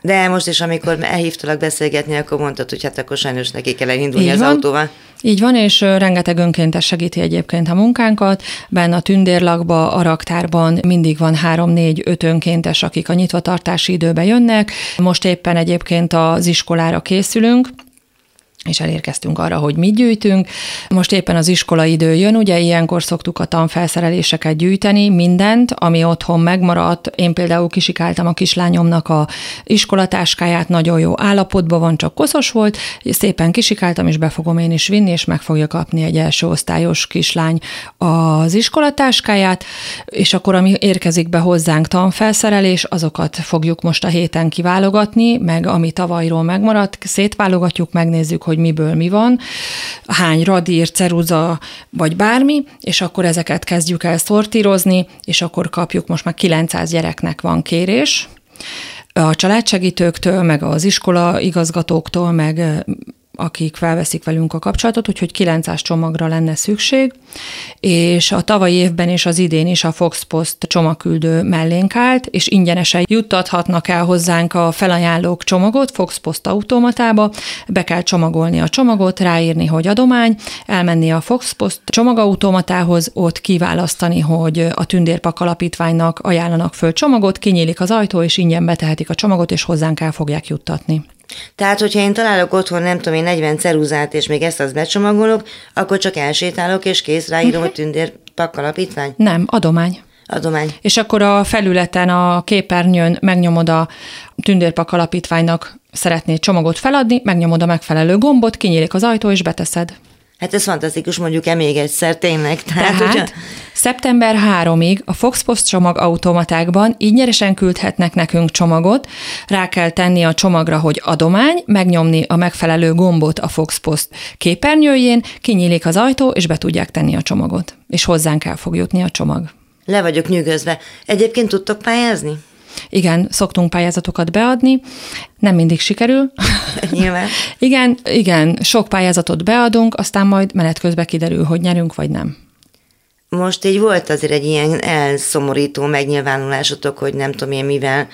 De most is, amikor elhívtalak beszélgetni, akkor mondtad, hogy hát akkor sajnos neki kell elindulni Így az van. autóval. Így van, és rengeteg önkéntes segíti egyébként a munkánkat. Benne a tündérlakba, a raktárban mindig van három-négy-öt önkéntes, akik a nyitvatartási időbe jönnek. Most éppen egyébként az iskolára készülünk, és elérkeztünk arra, hogy mit gyűjtünk. Most éppen az iskola idő jön, ugye ilyenkor szoktuk a tanfelszereléseket gyűjteni, mindent, ami otthon megmaradt. Én például kisikáltam a kislányomnak a iskolatáskáját, nagyon jó állapotban van, csak koszos volt, szépen kisikáltam, és be fogom én is vinni, és meg fogja kapni egy első osztályos kislány az iskolatáskáját, és akkor ami érkezik be hozzánk tanfelszerelés, azokat fogjuk most a héten kiválogatni, meg ami tavalyról megmaradt, szétválogatjuk, megnézzük, hogy miből mi van, hány radír, ceruza, vagy bármi, és akkor ezeket kezdjük el szortírozni, és akkor kapjuk, most már 900 gyereknek van kérés, a családsegítőktől, meg az iskola igazgatóktól, meg akik felveszik velünk a kapcsolatot, úgyhogy 900 csomagra lenne szükség, és a tavalyi évben és az idén is a Fox Post csomagküldő mellénk állt, és ingyenesen juttathatnak el hozzánk a felajánlók csomagot Fox Post automatába, be kell csomagolni a csomagot, ráírni, hogy adomány, elmenni a Fox Post csomagautomatához, ott kiválasztani, hogy a Tündérpak alapítványnak ajánlanak föl csomagot, kinyílik az ajtó, és ingyen betehetik a csomagot, és hozzánk el fogják juttatni. Tehát, hogyha én találok otthon, nem tudom én, 40 ceruzát, és még ezt az becsomagolok, akkor csak elsétálok, és kész, ráírom, uh-huh. hogy tündér alapítvány? Nem, adomány. Adomány. És akkor a felületen, a képernyőn megnyomod a tündérpak alapítványnak szeretnéd csomagot feladni, megnyomod a megfelelő gombot, kinyílik az ajtó, és beteszed. Hát ez fantasztikus, mondjuk e még egyszer, tényleg. Tehát, Tehát ugye... szeptember 3-ig a Foxpost csomag automatákban ingyenesen küldhetnek nekünk csomagot, rá kell tenni a csomagra, hogy adomány, megnyomni a megfelelő gombot a Foxpost képernyőjén, kinyílik az ajtó, és be tudják tenni a csomagot. És hozzánk el fog jutni a csomag. Le vagyok nyűgözve. Egyébként tudtok pályázni? Igen, szoktunk pályázatokat beadni, nem mindig sikerül. (laughs) Nyilván. igen, igen, sok pályázatot beadunk, aztán majd menet közben kiderül, hogy nyerünk vagy nem. Most így volt azért egy ilyen elszomorító megnyilvánulásotok, hogy nem tudom én mivel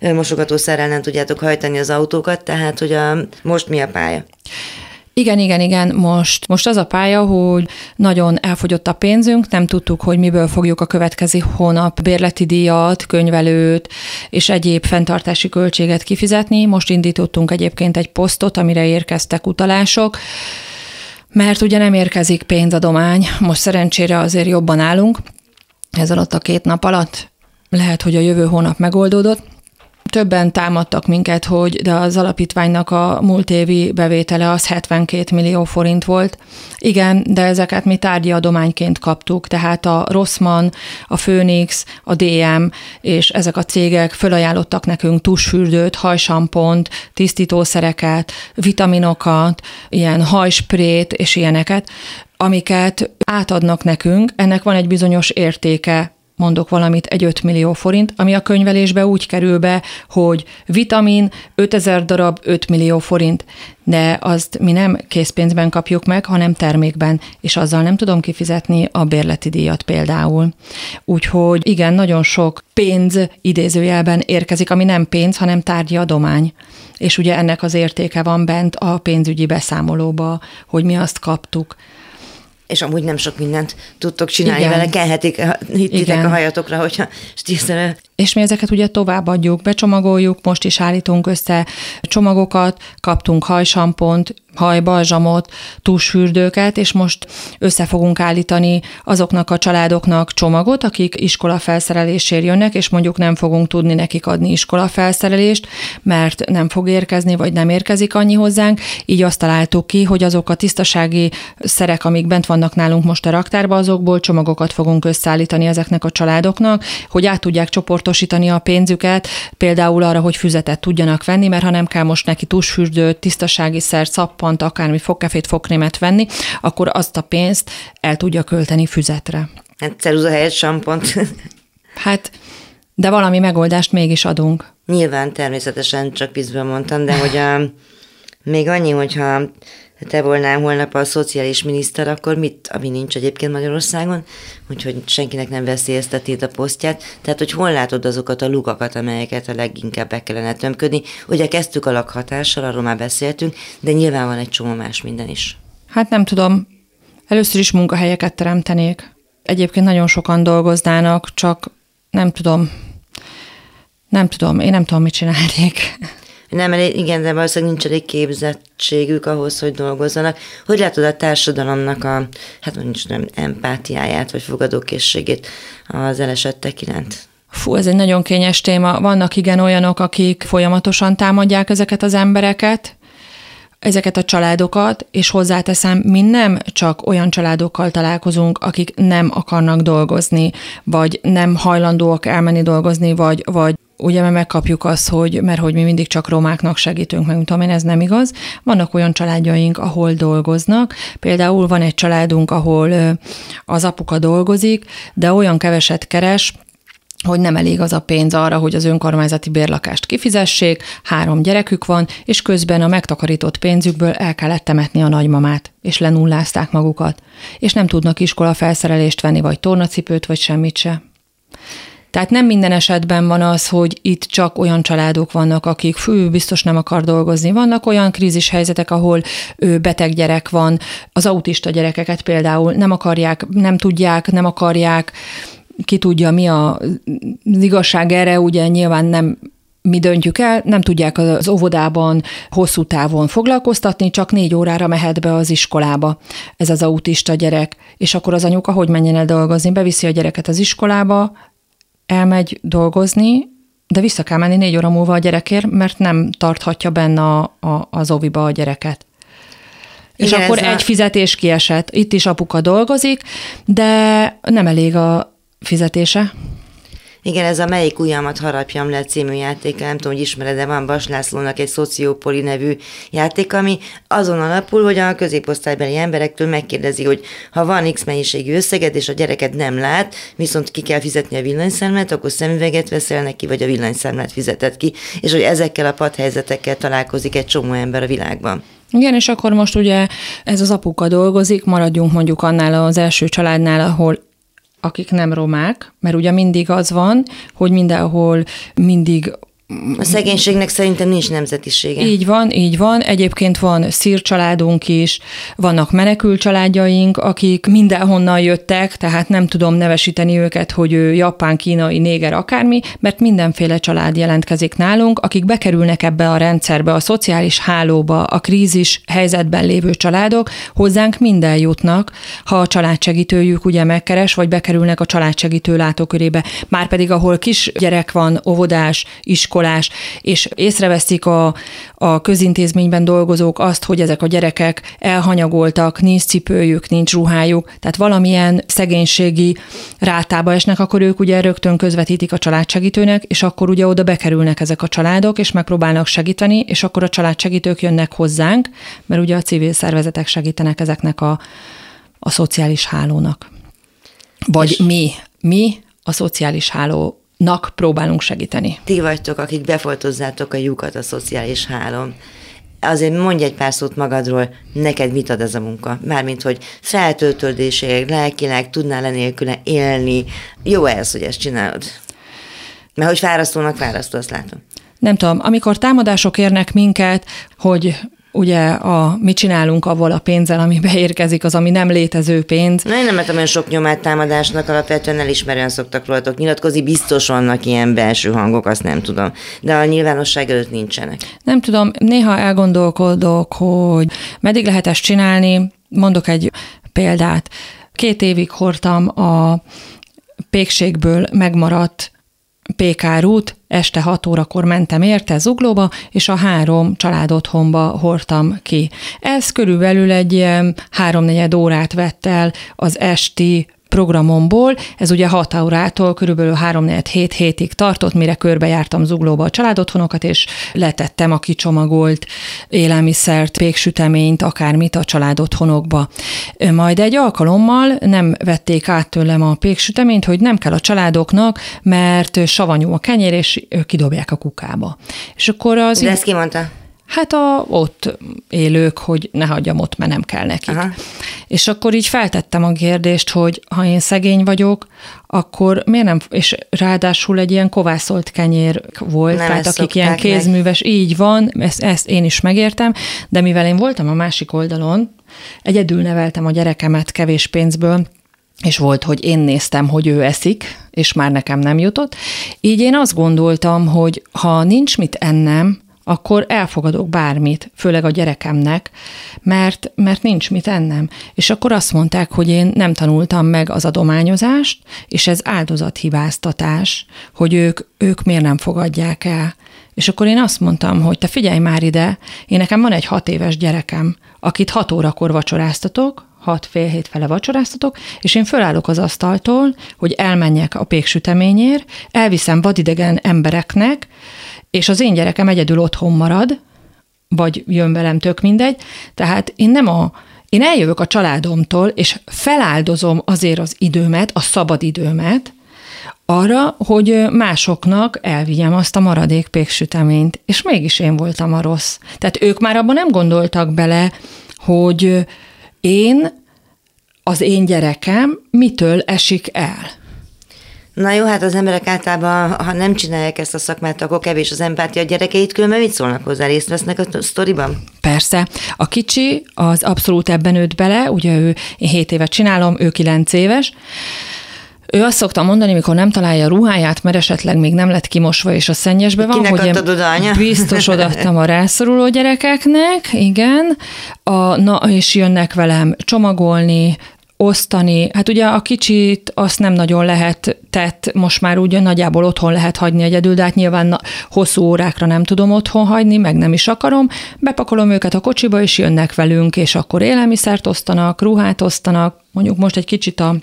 mosogatószerrel nem tudjátok hajtani az autókat, tehát hogy a, most mi a pálya? Igen, igen, igen, most, most az a pálya, hogy nagyon elfogyott a pénzünk, nem tudtuk, hogy miből fogjuk a következő hónap bérleti díjat, könyvelőt és egyéb fenntartási költséget kifizetni. Most indítottunk egyébként egy posztot, amire érkeztek utalások, mert ugye nem érkezik pénzadomány, most szerencsére azért jobban állunk, ez alatt a két nap alatt. Lehet, hogy a jövő hónap megoldódott, többen támadtak minket, hogy de az alapítványnak a múlt évi bevétele az 72 millió forint volt. Igen, de ezeket mi tárgyi adományként kaptuk, tehát a Rossmann, a Phoenix, a DM és ezek a cégek fölajánlottak nekünk tusfürdőt, hajsampont, tisztítószereket, vitaminokat, ilyen hajsprét és ilyeneket, amiket átadnak nekünk, ennek van egy bizonyos értéke, mondok valamit, egy 5 millió forint, ami a könyvelésbe úgy kerül be, hogy vitamin 5000 darab 5 millió forint, de azt mi nem készpénzben kapjuk meg, hanem termékben, és azzal nem tudom kifizetni a bérleti díjat például. Úgyhogy igen, nagyon sok pénz idézőjelben érkezik, ami nem pénz, hanem tárgyi adomány. És ugye ennek az értéke van bent a pénzügyi beszámolóba, hogy mi azt kaptuk és amúgy nem sok mindent tudtok csinálni Igen. vele, kelhetik hittitek a hajatokra, hogyha stílszerűen és mi ezeket ugye továbbadjuk, becsomagoljuk, most is állítunk össze csomagokat, kaptunk hajsampont, hajbalzsamot, tusfürdőket, és most össze fogunk állítani azoknak a családoknak csomagot, akik iskola felszerelésért jönnek, és mondjuk nem fogunk tudni nekik adni iskola felszerelést, mert nem fog érkezni, vagy nem érkezik annyi hozzánk. Így azt találtuk ki, hogy azok a tisztasági szerek, amik bent vannak nálunk most a raktárba, azokból csomagokat fogunk összeállítani ezeknek a családoknak, hogy át tudják csoport csoportosítani a pénzüket, például arra, hogy füzetet tudjanak venni, mert ha nem kell most neki tusfürdőt, tisztasági szert, szappant, akármi fogkefét, fogkrémet venni, akkor azt a pénzt el tudja költeni füzetre. Hát ceruza helyett sampont. Hát, de valami megoldást mégis adunk. Nyilván, természetesen csak vízből mondtam, de hogy a, még annyi, hogyha te volnál holnap a szociális miniszter, akkor mit, ami nincs egyébként Magyarországon, úgyhogy senkinek nem veszélyezteted a posztját. Tehát, hogy hol látod azokat a lukakat, amelyeket a leginkább be kellene tömködni. Ugye kezdtük a lakhatással, arról már beszéltünk, de nyilván van egy csomó más minden is. Hát nem tudom. Először is munkahelyeket teremtenék. Egyébként nagyon sokan dolgoznának, csak nem tudom. Nem tudom, én nem tudom, mit csinálnék. Nem elég, igen, de valószínűleg nincs elég képzettségük ahhoz, hogy dolgozzanak. Hogy látod a társadalomnak a, hát nincs nem empátiáját, vagy fogadókészségét az elesettek iránt? Fú, ez egy nagyon kényes téma. Vannak igen olyanok, akik folyamatosan támadják ezeket az embereket, ezeket a családokat, és hozzáteszem, mi nem csak olyan családokkal találkozunk, akik nem akarnak dolgozni, vagy nem hajlandóak elmenni dolgozni, vagy, vagy ugye mert megkapjuk azt, hogy mert hogy mi mindig csak romáknak segítünk, meg tudom én, ez nem igaz. Vannak olyan családjaink, ahol dolgoznak. Például van egy családunk, ahol az apuka dolgozik, de olyan keveset keres, hogy nem elég az a pénz arra, hogy az önkormányzati bérlakást kifizessék, három gyerekük van, és közben a megtakarított pénzükből el kellett temetni a nagymamát, és lenullázták magukat, és nem tudnak iskola felszerelést venni, vagy tornacipőt, vagy semmit se. Tehát nem minden esetben van az, hogy itt csak olyan családok vannak, akik fő biztos nem akar dolgozni. Vannak olyan krízis helyzetek, ahol beteg gyerek van, az autista gyerekeket például nem akarják, nem tudják, nem akarják, ki tudja, mi a, az igazság erre, ugye nyilván nem mi döntjük el, nem tudják az óvodában hosszú távon foglalkoztatni, csak négy órára mehet be az iskolába ez az autista gyerek, és akkor az anyuka hogy menjen el dolgozni? Beviszi a gyereket az iskolába, elmegy dolgozni, de vissza kell menni négy óra múlva a gyerekért, mert nem tarthatja benne a, a, az oviba a gyereket. És Igen, akkor egy a... fizetés kiesett. Itt is apuka dolgozik, de nem elég a fizetése. Igen, ez a Melyik ujjamat harapjam le című játék, nem tudom, hogy ismered, de van Bas Lászlónak egy Szociopoli nevű játék, ami azon alapul, hogy a középosztálybeli emberektől megkérdezi, hogy ha van X mennyiségű összeget, és a gyereket nem lát, viszont ki kell fizetni a villanyszámlát, akkor szemüveget veszel neki, vagy a villanyszámlát fizeted ki, és hogy ezekkel a padhelyzetekkel találkozik egy csomó ember a világban. Igen, és akkor most ugye ez az apuka dolgozik, maradjunk mondjuk annál az első családnál, ahol akik nem romák, mert ugye mindig az van, hogy mindenhol mindig a szegénységnek szerintem nincs nemzetisége. Így van, így van. Egyébként van szír családunk is, vannak menekült családjaink, akik mindenhonnan jöttek, tehát nem tudom nevesíteni őket, hogy ő japán, kínai, néger, akármi, mert mindenféle család jelentkezik nálunk, akik bekerülnek ebbe a rendszerbe, a szociális hálóba, a krízis helyzetben lévő családok, hozzánk minden jutnak, ha a családsegítőjük ugye megkeres, vagy bekerülnek a családsegítő látókörébe. Márpedig ahol kis gyerek van, óvodás, iskola, blokkolás, és észreveszik a, a közintézményben dolgozók azt, hogy ezek a gyerekek elhanyagoltak, nincs cipőjük, nincs ruhájuk, tehát valamilyen szegénységi rátába esnek, akkor ők ugye rögtön közvetítik a családsegítőnek, és akkor ugye oda bekerülnek ezek a családok, és megpróbálnak segíteni, és akkor a családsegítők jönnek hozzánk, mert ugye a civil szervezetek segítenek ezeknek a, a szociális hálónak. Vagy és mi, mi a szociális hálónak próbálunk segíteni. Ti vagytok, akik befoltozzátok a lyukat a szociális hálón. Azért mondj egy pár szót magadról, neked mit ad ez a munka? Mármint, hogy feltöltődéséig, lelkileg tudnál le nélküle élni. Jó ez, hogy ezt csinálod? Mert hogy fárasztónak fárasztó, azt látom. Nem tudom, amikor támadások érnek minket, hogy ugye a, mit csinálunk avval a pénzzel, ami beérkezik, az, ami nem létező pénz. Na, én nem lettem olyan sok nyomát támadásnak, alapvetően elismerően szoktak rólatok nyilatkozni, biztos vannak ilyen belső hangok, azt nem tudom. De a nyilvánosság előtt nincsenek. Nem tudom, néha elgondolkodok, hogy meddig lehet ezt csinálni. Mondok egy példát. Két évig hordtam a pékségből megmaradt pékárút, este 6 órakor mentem érte Zuglóba, és a három család otthonba hordtam ki. Ez körülbelül egy ilyen háromnegyed órát vett el az esti programomból. Ez ugye 6 órától körülbelül 3-4-7 hétig tartott, mire körbejártam zuglóba a családotthonokat, és letettem a kicsomagolt élelmiszert, péksüteményt, akármit a családotthonokba. Majd egy alkalommal nem vették át tőlem a péksüteményt, hogy nem kell a családoknak, mert savanyú a kenyér, és kidobják a kukába. És akkor az... De ezt ki mondta? Hát a ott élők, hogy ne hagyjam ott, mert nem kell nekik. Aha. És akkor így feltettem a kérdést, hogy ha én szegény vagyok, akkor miért nem, és ráadásul egy ilyen kovászolt kenyér volt, nem tehát akik ilyen kézműves, meg. így van, ezt, ezt én is megértem, de mivel én voltam a másik oldalon, egyedül neveltem a gyerekemet kevés pénzből, és volt, hogy én néztem, hogy ő eszik, és már nekem nem jutott. Így én azt gondoltam, hogy ha nincs mit ennem, akkor elfogadok bármit, főleg a gyerekemnek, mert, mert nincs mit ennem. És akkor azt mondták, hogy én nem tanultam meg az adományozást, és ez áldozathibáztatás, hogy ők, ők miért nem fogadják el. És akkor én azt mondtam, hogy te figyelj már ide, én nekem van egy hat éves gyerekem, akit hat órakor vacsoráztatok, hat fél hét fele vacsoráztatok, és én fölállok az asztaltól, hogy elmenjek a péksüteményért, elviszem vadidegen embereknek, és az én gyerekem egyedül otthon marad, vagy jön velem, tök mindegy. Tehát én nem a, én eljövök a családomtól, és feláldozom azért az időmet, a szabad időmet, arra, hogy másoknak elvigyem azt a maradék péksüteményt, és mégis én voltam a rossz. Tehát ők már abban nem gondoltak bele, hogy én, az én gyerekem mitől esik el. Na jó, hát az emberek általában, ha nem csinálják ezt a szakmát, akkor kevés az empátia a gyerekeit, különben mit szólnak hozzá, részt vesznek a sztoriban? Persze. A kicsi az abszolút ebben nőtt bele, ugye ő, én 7 évet csinálom, ő 9 éves, ő azt szokta mondani, mikor nem találja a ruháját, mert esetleg még nem lett kimosva és a szennyesbe van, Kinek hogy adtad oda, anya? biztos odaadtam a rászoruló gyerekeknek, igen, a, na, és jönnek velem csomagolni, osztani. Hát ugye a kicsit azt nem nagyon lehet tett, most már ugye nagyjából otthon lehet hagyni egyedül, de hát nyilván hosszú órákra nem tudom otthon hagyni, meg nem is akarom. Bepakolom őket a kocsiba, és jönnek velünk, és akkor élelmiszert osztanak, ruhát osztanak, mondjuk most egy kicsit a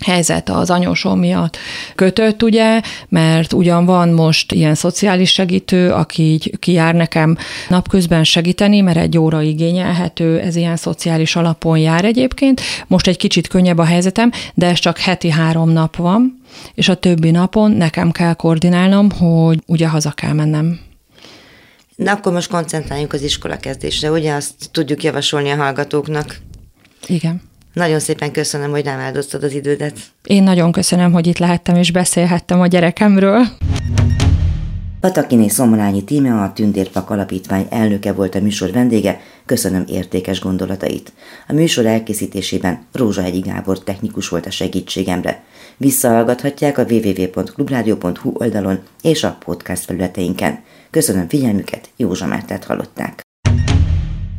helyzet az anyósom miatt kötött, ugye, mert ugyan van most ilyen szociális segítő, aki így kijár nekem napközben segíteni, mert egy óra igényelhető, ez ilyen szociális alapon jár egyébként. Most egy kicsit könnyebb a helyzetem, de ez csak heti három nap van, és a többi napon nekem kell koordinálnom, hogy ugye haza kell mennem. Na akkor most koncentráljunk az iskola kezdésre, ugye azt tudjuk javasolni a hallgatóknak. Igen. Nagyon szépen köszönöm, hogy rám áldoztad az idődet. Én nagyon köszönöm, hogy itt lehettem és beszélhettem a gyerekemről. Patakiné Szomolányi Tíme, a Tündérpak Alapítvány elnöke volt a műsor vendége, köszönöm értékes gondolatait. A műsor elkészítésében Egyi Gábor technikus volt a segítségemre. Visszahallgathatják a www.clubradio.hu oldalon és a podcast felületeinken. Köszönöm figyelmüket, Józsa Mártát hallották.